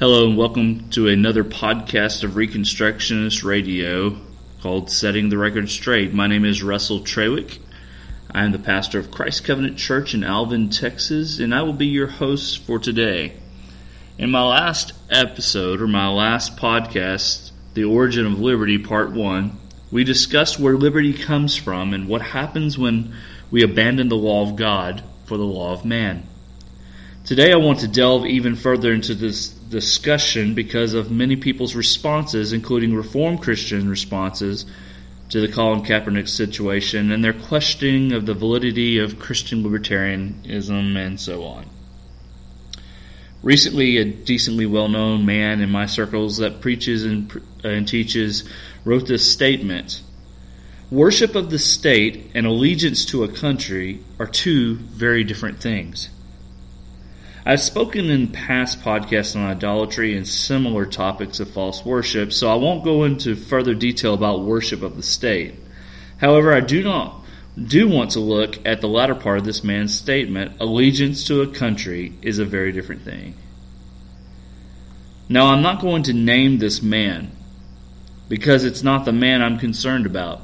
Hello, and welcome to another podcast of Reconstructionist Radio called Setting the Record Straight. My name is Russell Trawick. I am the pastor of Christ Covenant Church in Alvin, Texas, and I will be your host for today. In my last episode, or my last podcast, The Origin of Liberty, Part 1, we discussed where liberty comes from and what happens when we abandon the law of God for the law of man. Today, I want to delve even further into this discussion because of many people's responses, including Reformed Christian responses to the Colin Kaepernick situation and their questioning of the validity of Christian libertarianism and so on. Recently, a decently well known man in my circles that preaches and, uh, and teaches wrote this statement Worship of the state and allegiance to a country are two very different things. I've spoken in past podcasts on idolatry and similar topics of false worship, so I won't go into further detail about worship of the state. However, I do not do want to look at the latter part of this man's statement allegiance to a country is a very different thing. Now, I'm not going to name this man because it's not the man I'm concerned about,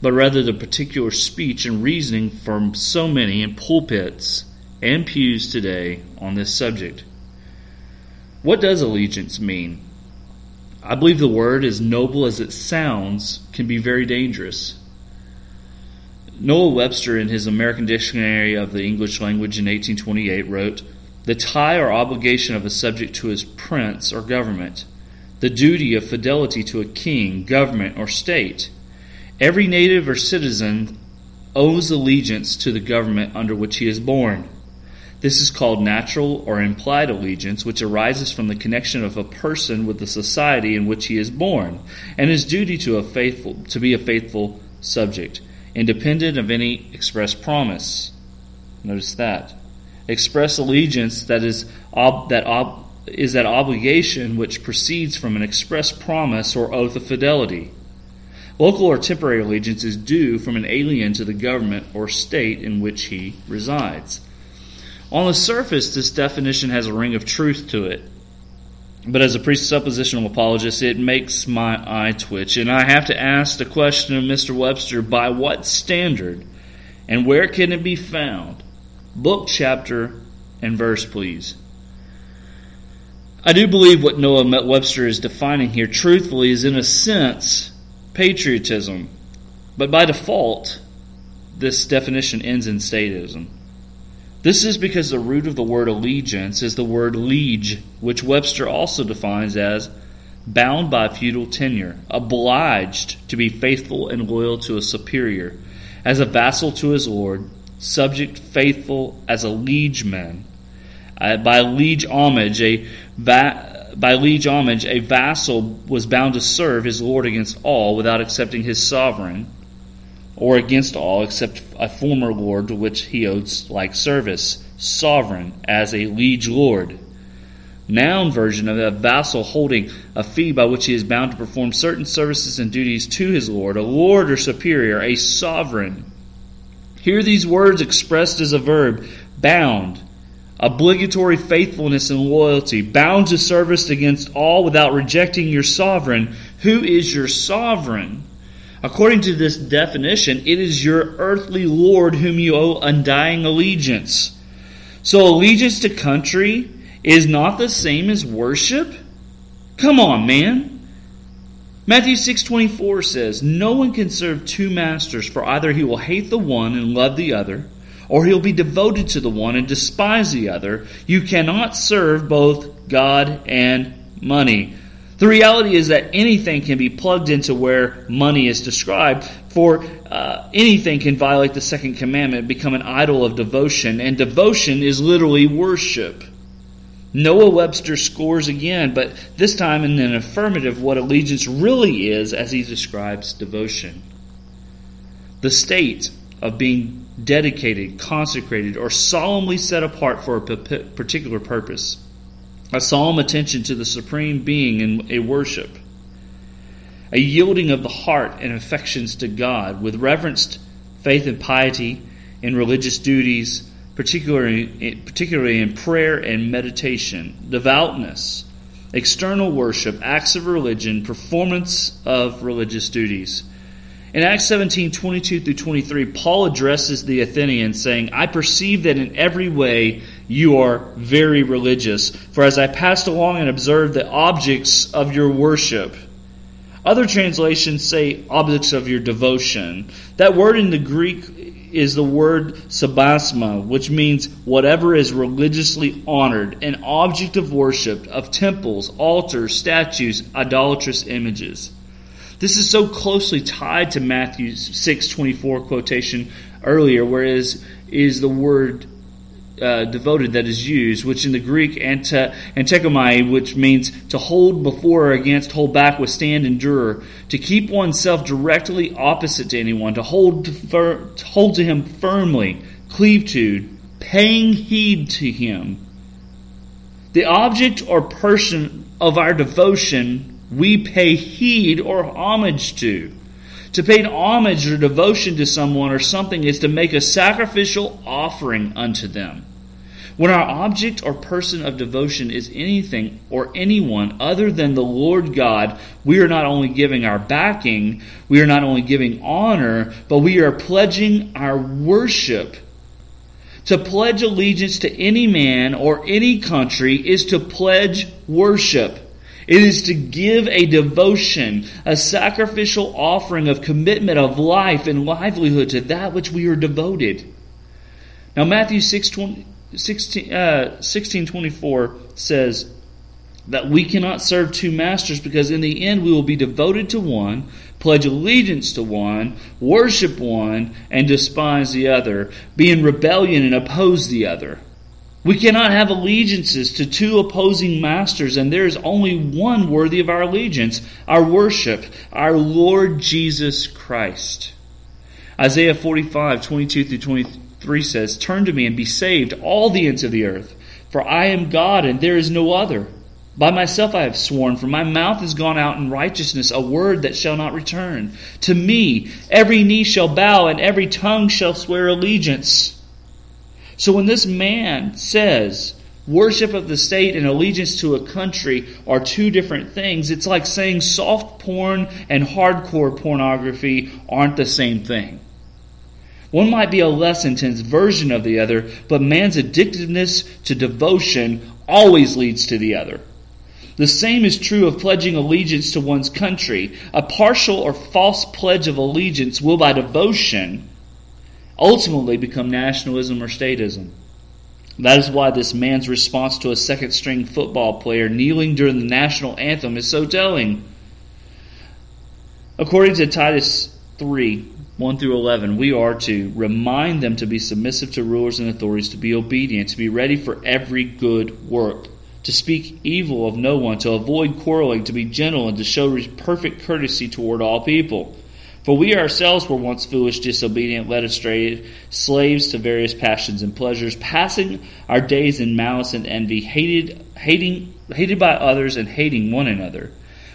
but rather the particular speech and reasoning from so many in pulpits and pews today on this subject. What does allegiance mean? I believe the word, as noble as it sounds, can be very dangerous. Noah Webster, in his American Dictionary of the English Language in 1828, wrote The tie or obligation of a subject to his prince or government, the duty of fidelity to a king, government, or state. Every native or citizen owes allegiance to the government under which he is born. This is called natural or implied allegiance, which arises from the connection of a person with the society in which he is born, and his duty to a faithful to be a faithful subject, independent of any express promise. Notice that. Express allegiance that is ob, that ob, is that obligation which proceeds from an express promise or oath of fidelity. Local or temporary allegiance is due from an alien to the government or state in which he resides. On the surface, this definition has a ring of truth to it. But as a presuppositional apologist, it makes my eye twitch. And I have to ask the question of Mr. Webster by what standard and where can it be found? Book, chapter, and verse, please. I do believe what Noah Webster is defining here, truthfully, is in a sense patriotism. But by default, this definition ends in statism. This is because the root of the word allegiance is the word liege, which Webster also defines as bound by feudal tenure, obliged to be faithful and loyal to a superior, as a vassal to his lord, subject, faithful as a liegeman. Uh, by liege homage, a va- by liege homage, a vassal was bound to serve his lord against all without accepting his sovereign or against all except a former lord to which he owed like service, sovereign as a liege lord. Noun version of a vassal holding a fee by which he is bound to perform certain services and duties to his lord, a lord or superior, a sovereign. Hear these words expressed as a verb bound, obligatory faithfulness and loyalty, bound to service against all without rejecting your sovereign. Who is your sovereign? According to this definition, it is your earthly Lord whom you owe undying allegiance. So allegiance to country is not the same as worship? Come on, man. Matthew 6:24 says, "No one can serve two masters, for either he will hate the one and love the other, or he'll be devoted to the one and despise the other. You cannot serve both God and money." The reality is that anything can be plugged into where money is described, for uh, anything can violate the second commandment, become an idol of devotion, and devotion is literally worship. Noah Webster scores again, but this time in an affirmative what allegiance really is as he describes devotion. The state of being dedicated, consecrated, or solemnly set apart for a particular purpose. A solemn attention to the supreme being in a worship. A yielding of the heart and affections to God with reverenced faith and piety in religious duties, particularly, particularly in prayer and meditation, devoutness, external worship, acts of religion, performance of religious duties. In Acts 17, 22 through 23, Paul addresses the Athenians saying, I perceive that in every way you are very religious. For as I passed along and observed the objects of your worship, other translations say objects of your devotion. That word in the Greek is the word sabasma, which means whatever is religiously honored, an object of worship, of temples, altars, statues, idolatrous images. This is so closely tied to Matthew's 6:24 quotation earlier, whereas is the word uh, devoted that is used, which in the Greek ante, antechomai, which means to hold before or against, hold back, withstand, endure, to keep oneself directly opposite to anyone, to hold to, fir- to hold to him firmly, cleave to, paying heed to him. The object or person of our devotion we pay heed or homage to. To pay homage or devotion to someone or something is to make a sacrificial offering unto them. When our object or person of devotion is anything or anyone other than the Lord God, we are not only giving our backing, we are not only giving honor, but we are pledging our worship. To pledge allegiance to any man or any country is to pledge worship. It is to give a devotion, a sacrificial offering of commitment of life and livelihood to that which we are devoted. Now, Matthew 6, 20, 16, uh, 16 24 says that we cannot serve two masters because in the end we will be devoted to one, pledge allegiance to one, worship one, and despise the other, be in rebellion and oppose the other. We cannot have allegiances to two opposing masters, and there is only one worthy of our allegiance, our worship, our Lord Jesus Christ. Isaiah 45, 22 through 23 says, Turn to me and be saved, all the ends of the earth, for I am God and there is no other. By myself I have sworn, for my mouth has gone out in righteousness, a word that shall not return. To me every knee shall bow and every tongue shall swear allegiance. So when this man says worship of the state and allegiance to a country are two different things, it's like saying soft porn and hardcore pornography aren't the same thing. One might be a less intense version of the other, but man's addictiveness to devotion always leads to the other. The same is true of pledging allegiance to one's country. A partial or false pledge of allegiance will, by devotion, ultimately become nationalism or statism. That is why this man's response to a second string football player kneeling during the national anthem is so telling. According to Titus 3 1 through 11, we are to remind them to be submissive to rulers and authorities, to be obedient, to be ready for every good work, to speak evil of no one, to avoid quarreling, to be gentle, and to show perfect courtesy toward all people. For we ourselves were once foolish, disobedient, led astray, slaves to various passions and pleasures, passing our days in malice and envy, hated, hating, hated by others and hating one another.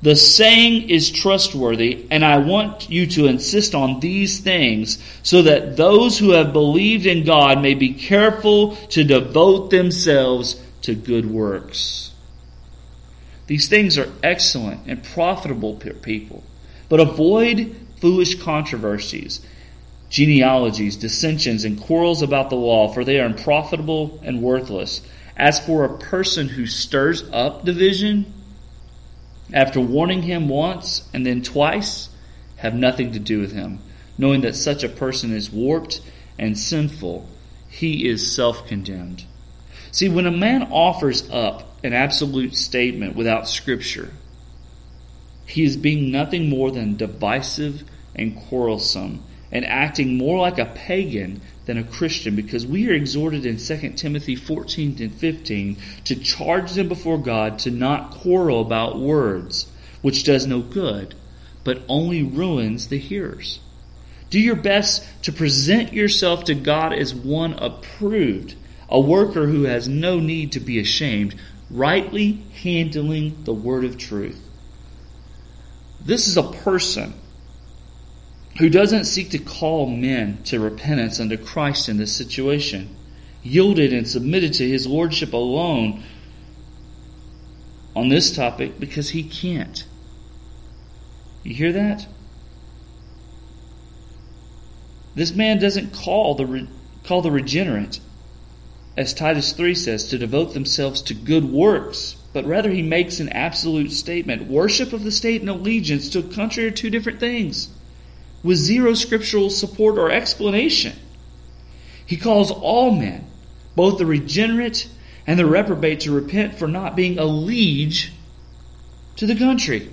the saying is trustworthy, and I want you to insist on these things so that those who have believed in God may be careful to devote themselves to good works. These things are excellent and profitable people, but avoid foolish controversies, genealogies, dissensions, and quarrels about the law, for they are unprofitable and worthless. As for a person who stirs up division, after warning him once and then twice, have nothing to do with him. knowing that such a person is warped and sinful, he is self condemned. See, when a man offers up an absolute statement without Scripture, he is being nothing more than divisive and quarrelsome and acting more like a pagan than a Christian because we are exhorted in 2 Timothy 14 and 15 to charge them before God to not quarrel about words, which does no good, but only ruins the hearers. Do your best to present yourself to God as one approved, a worker who has no need to be ashamed, rightly handling the word of truth. This is a person who doesn't seek to call men to repentance unto Christ in this situation, yielded and submitted to his lordship alone on this topic because he can't. You hear that? This man doesn't call the call the regenerate, as Titus 3 says, to devote themselves to good works, but rather he makes an absolute statement. Worship of the state and allegiance to a country are two different things with zero scriptural support or explanation. He calls all men, both the regenerate and the reprobate, to repent for not being a liege to the country.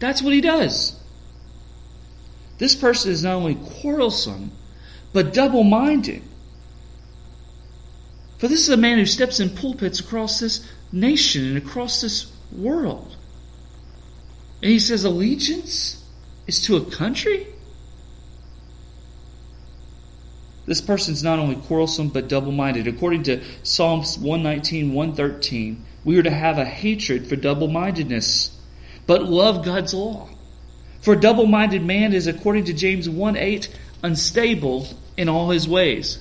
That's what he does. This person is not only quarrelsome, but double minded. For this is a man who steps in pulpits across this nation and across this world. And he says allegiance is to a country? This person's not only quarrelsome but double minded. According to Psalms 119, 113, we are to have a hatred for double mindedness, but love God's law. For a double minded man is, according to James 1 8, unstable in all his ways.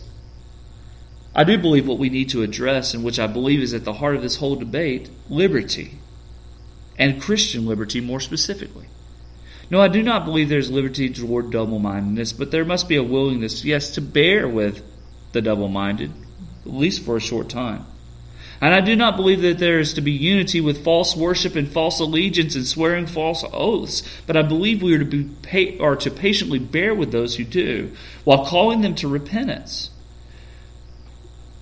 I do believe what we need to address, and which I believe is at the heart of this whole debate liberty, and Christian liberty more specifically. No, I do not believe there's liberty toward double mindedness, but there must be a willingness, yes, to bear with the double minded, at least for a short time. And I do not believe that there is to be unity with false worship and false allegiance and swearing false oaths, but I believe we are to be pa- or to patiently bear with those who do, while calling them to repentance.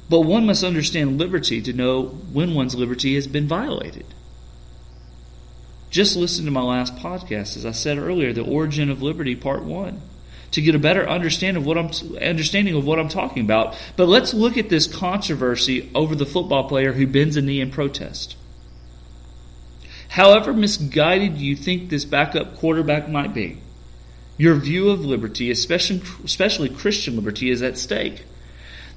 But one must understand liberty to know when one's liberty has been violated. Just listen to my last podcast, as I said earlier, the origin of liberty, part one, to get a better understanding of what I'm understanding of what I'm talking about. But let's look at this controversy over the football player who bends a knee in protest. However misguided you think this backup quarterback might be, your view of liberty, especially, especially Christian liberty, is at stake.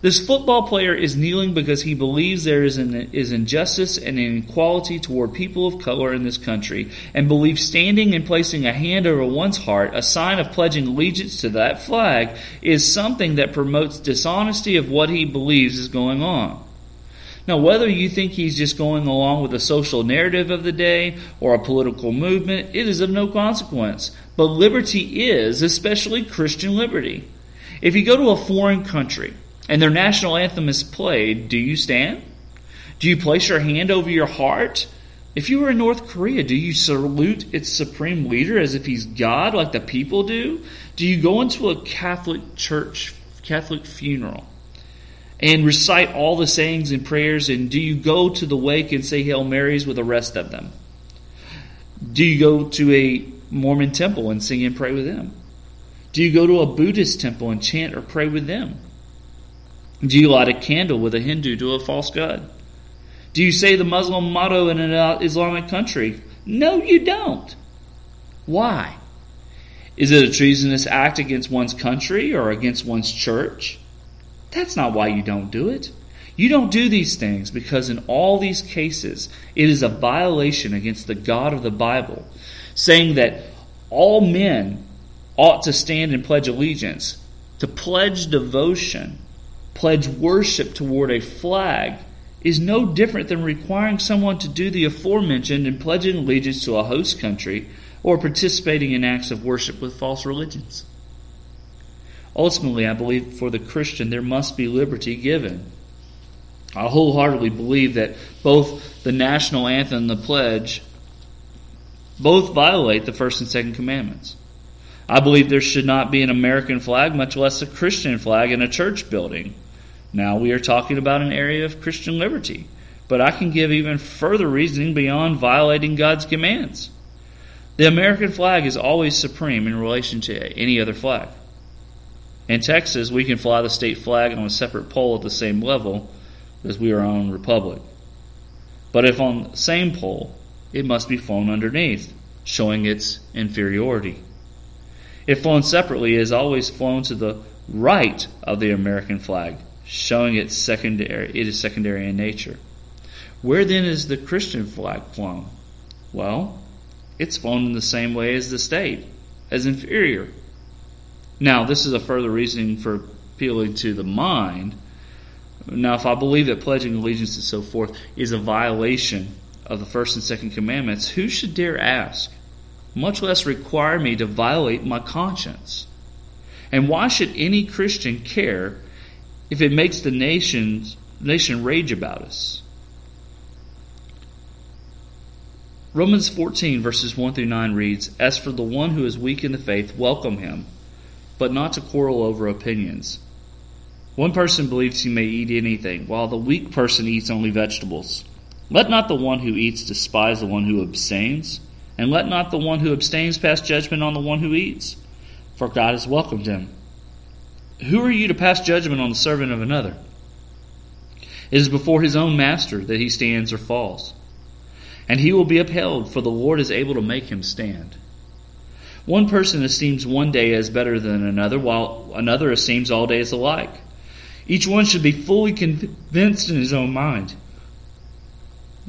This football player is kneeling because he believes there is, an, is injustice and inequality toward people of color in this country, and believes standing and placing a hand over one's heart, a sign of pledging allegiance to that flag, is something that promotes dishonesty of what he believes is going on. Now, whether you think he's just going along with the social narrative of the day or a political movement, it is of no consequence. But liberty is, especially Christian liberty. If you go to a foreign country, and their national anthem is played, do you stand? Do you place your hand over your heart? If you were in North Korea, do you salute its supreme leader as if he's God like the people do? Do you go into a Catholic church, Catholic funeral, and recite all the sayings and prayers? And do you go to the wake and say Hail Marys with the rest of them? Do you go to a Mormon temple and sing and pray with them? Do you go to a Buddhist temple and chant or pray with them? Do you light a candle with a Hindu to a false god? Do you say the Muslim motto in an Islamic country? No, you don't. Why? Is it a treasonous act against one's country or against one's church? That's not why you don't do it. You don't do these things because in all these cases it is a violation against the God of the Bible, saying that all men ought to stand and pledge allegiance. To pledge devotion pledge worship toward a flag is no different than requiring someone to do the aforementioned in pledging allegiance to a host country or participating in acts of worship with false religions. Ultimately, I believe for the Christian there must be liberty given. I wholeheartedly believe that both the national anthem and the pledge both violate the first and second commandments. I believe there should not be an American flag, much less a Christian flag, in a church building. Now we are talking about an area of Christian liberty, but I can give even further reasoning beyond violating God's commands. The American flag is always supreme in relation to any other flag. In Texas, we can fly the state flag on a separate pole at the same level as we are our own republic. But if on the same pole, it must be flown underneath, showing its inferiority. If flown separately, it is always flown to the right of the American flag, showing its secondary it is secondary in nature. Where then is the Christian flag flown? Well, it's flown in the same way as the state, as inferior. Now, this is a further reasoning for appealing to the mind. Now, if I believe that pledging allegiance and so forth is a violation of the first and second commandments, who should dare ask, much less require me to violate my conscience? And why should any Christian care if it makes the nations, nation rage about us? Romans 14, verses 1 through 9 reads As for the one who is weak in the faith, welcome him, but not to quarrel over opinions. One person believes he may eat anything, while the weak person eats only vegetables. Let not the one who eats despise the one who abstains, and let not the one who abstains pass judgment on the one who eats, for God has welcomed him. Who are you to pass judgment on the servant of another? It is before his own master that he stands or falls and he will be upheld, for the Lord is able to make him stand. One person esteems one day as better than another, while another esteems all days alike. Each one should be fully convinced in his own mind.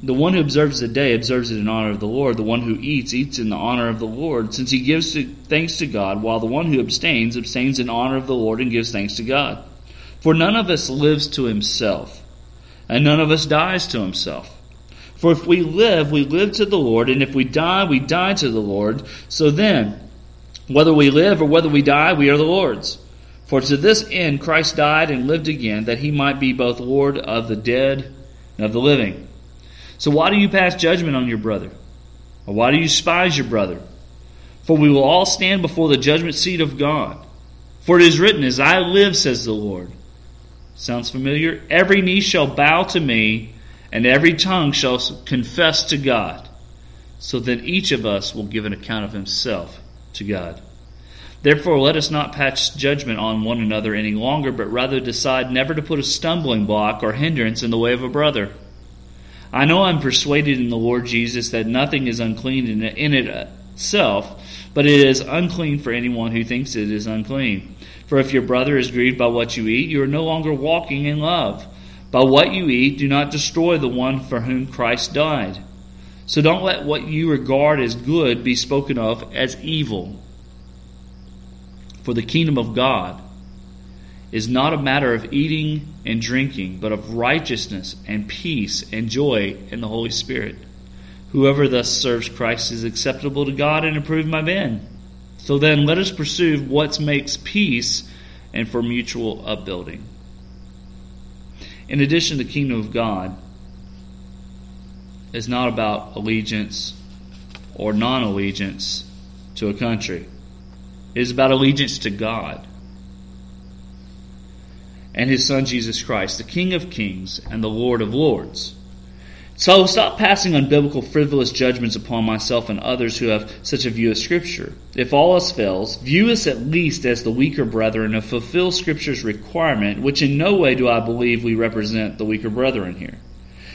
The one who observes the day observes it in honor of the Lord. The one who eats, eats in the honor of the Lord, since he gives thanks to God, while the one who abstains, abstains in honor of the Lord and gives thanks to God. For none of us lives to himself, and none of us dies to himself. For if we live, we live to the Lord, and if we die, we die to the Lord. So then, whether we live or whether we die, we are the Lord's. For to this end Christ died and lived again, that he might be both Lord of the dead and of the living. So why do you pass judgment on your brother? Or why do you despise your brother? For we will all stand before the judgment seat of God. For it is written, As I live, says the Lord. Sounds familiar? Every knee shall bow to me, and every tongue shall confess to God. So then each of us will give an account of himself to God. Therefore, let us not pass judgment on one another any longer, but rather decide never to put a stumbling block or hindrance in the way of a brother. I know I'm persuaded in the Lord Jesus that nothing is unclean in it itself, but it is unclean for anyone who thinks it is unclean. For if your brother is grieved by what you eat, you are no longer walking in love. By what you eat, do not destroy the one for whom Christ died. So don't let what you regard as good be spoken of as evil. For the kingdom of God is not a matter of eating and drinking, but of righteousness and peace and joy in the Holy Spirit. Whoever thus serves Christ is acceptable to God and approved by men. So then let us pursue what makes peace and for mutual upbuilding. In addition, the kingdom of God is not about allegiance or non allegiance to a country, it is about allegiance to God and his Son Jesus Christ, the King of kings and the Lord of lords. So stop passing unbiblical, frivolous judgments upon myself and others who have such a view of Scripture. If all else fails, view us at least as the weaker brethren and fulfill Scripture's requirement, which in no way do I believe we represent the weaker brethren here.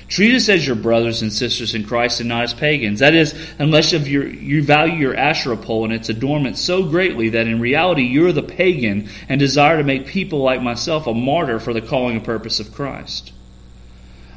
Treat us as your brothers and sisters in Christ and not as pagans. That is, unless you value your Asherah pole and its adornment so greatly that in reality you're the pagan and desire to make people like myself a martyr for the calling and purpose of Christ.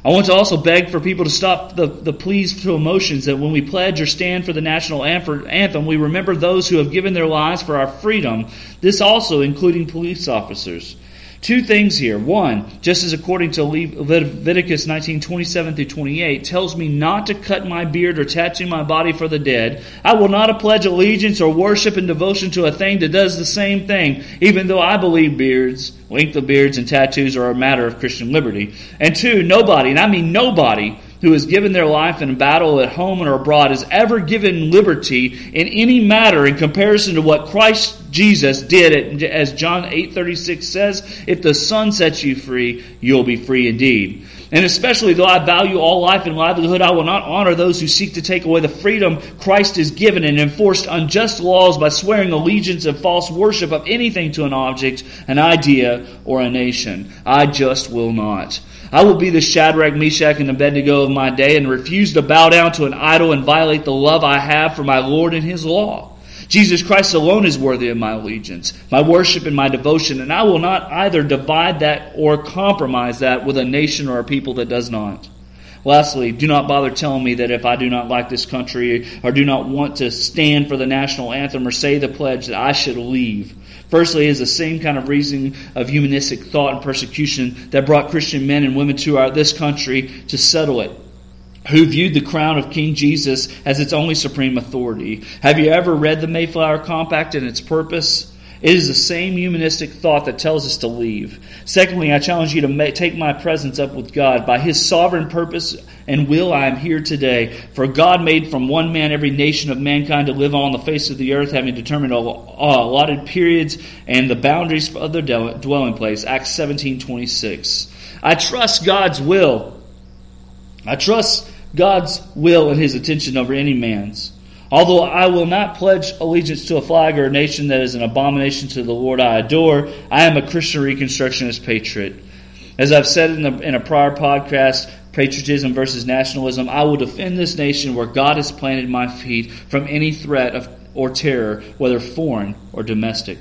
I want to also beg for people to stop the, the pleas to emotions that when we pledge or stand for the national anthem, we remember those who have given their lives for our freedom, this also including police officers. Two things here. One, just as according to Leviticus 19, 27 through 28, tells me not to cut my beard or tattoo my body for the dead. I will not pledge allegiance or worship and devotion to a thing that does the same thing, even though I believe beards, length of beards, and tattoos are a matter of Christian liberty. And two, nobody, and I mean nobody, who has given their life in battle at home or abroad has ever given liberty in any matter in comparison to what Christ Jesus did as John 8:36 says if the son sets you free you'll be free indeed. And especially though I value all life and livelihood I will not honor those who seek to take away the freedom Christ has given and enforced unjust laws by swearing allegiance and false worship of anything to an object an idea or a nation. I just will not I will be the Shadrach, Meshach, and Abednego of my day and refuse to bow down to an idol and violate the love I have for my Lord and his law. Jesus Christ alone is worthy of my allegiance, my worship, and my devotion, and I will not either divide that or compromise that with a nation or a people that does not. Lastly, do not bother telling me that if I do not like this country or do not want to stand for the national anthem or say the pledge that I should leave. Firstly, is the same kind of reasoning of humanistic thought and persecution that brought Christian men and women to our, this country to settle it who viewed the crown of King Jesus as its only supreme authority. Have you ever read the Mayflower Compact and its purpose? It is the same humanistic thought that tells us to leave. Secondly, I challenge you to take my presence up with God. By His sovereign purpose and will, I am here today. For God made from one man every nation of mankind to live on the face of the earth, having determined all allotted periods and the boundaries of their dwelling place. Acts seventeen twenty six. I trust God's will. I trust God's will and His attention over any man's. Although I will not pledge allegiance to a flag or a nation that is an abomination to the Lord I adore, I am a Christian Reconstructionist patriot. As I've said in, the, in a prior podcast, Patriotism versus Nationalism, I will defend this nation where God has planted my feet from any threat of, or terror, whether foreign or domestic.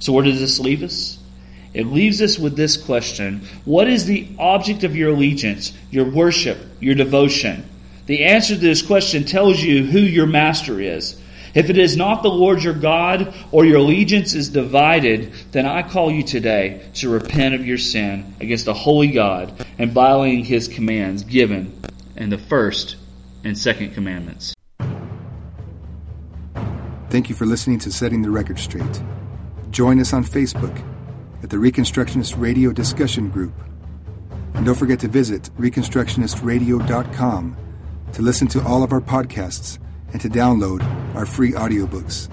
So, where does this leave us? It leaves us with this question What is the object of your allegiance, your worship, your devotion? The answer to this question tells you who your master is. If it is not the Lord your God or your allegiance is divided, then I call you today to repent of your sin against the holy God and violating his commands given in the first and second commandments. Thank you for listening to Setting the Record Straight. Join us on Facebook at the Reconstructionist Radio Discussion Group. And don't forget to visit ReconstructionistRadio.com to listen to all of our podcasts and to download our free audiobooks.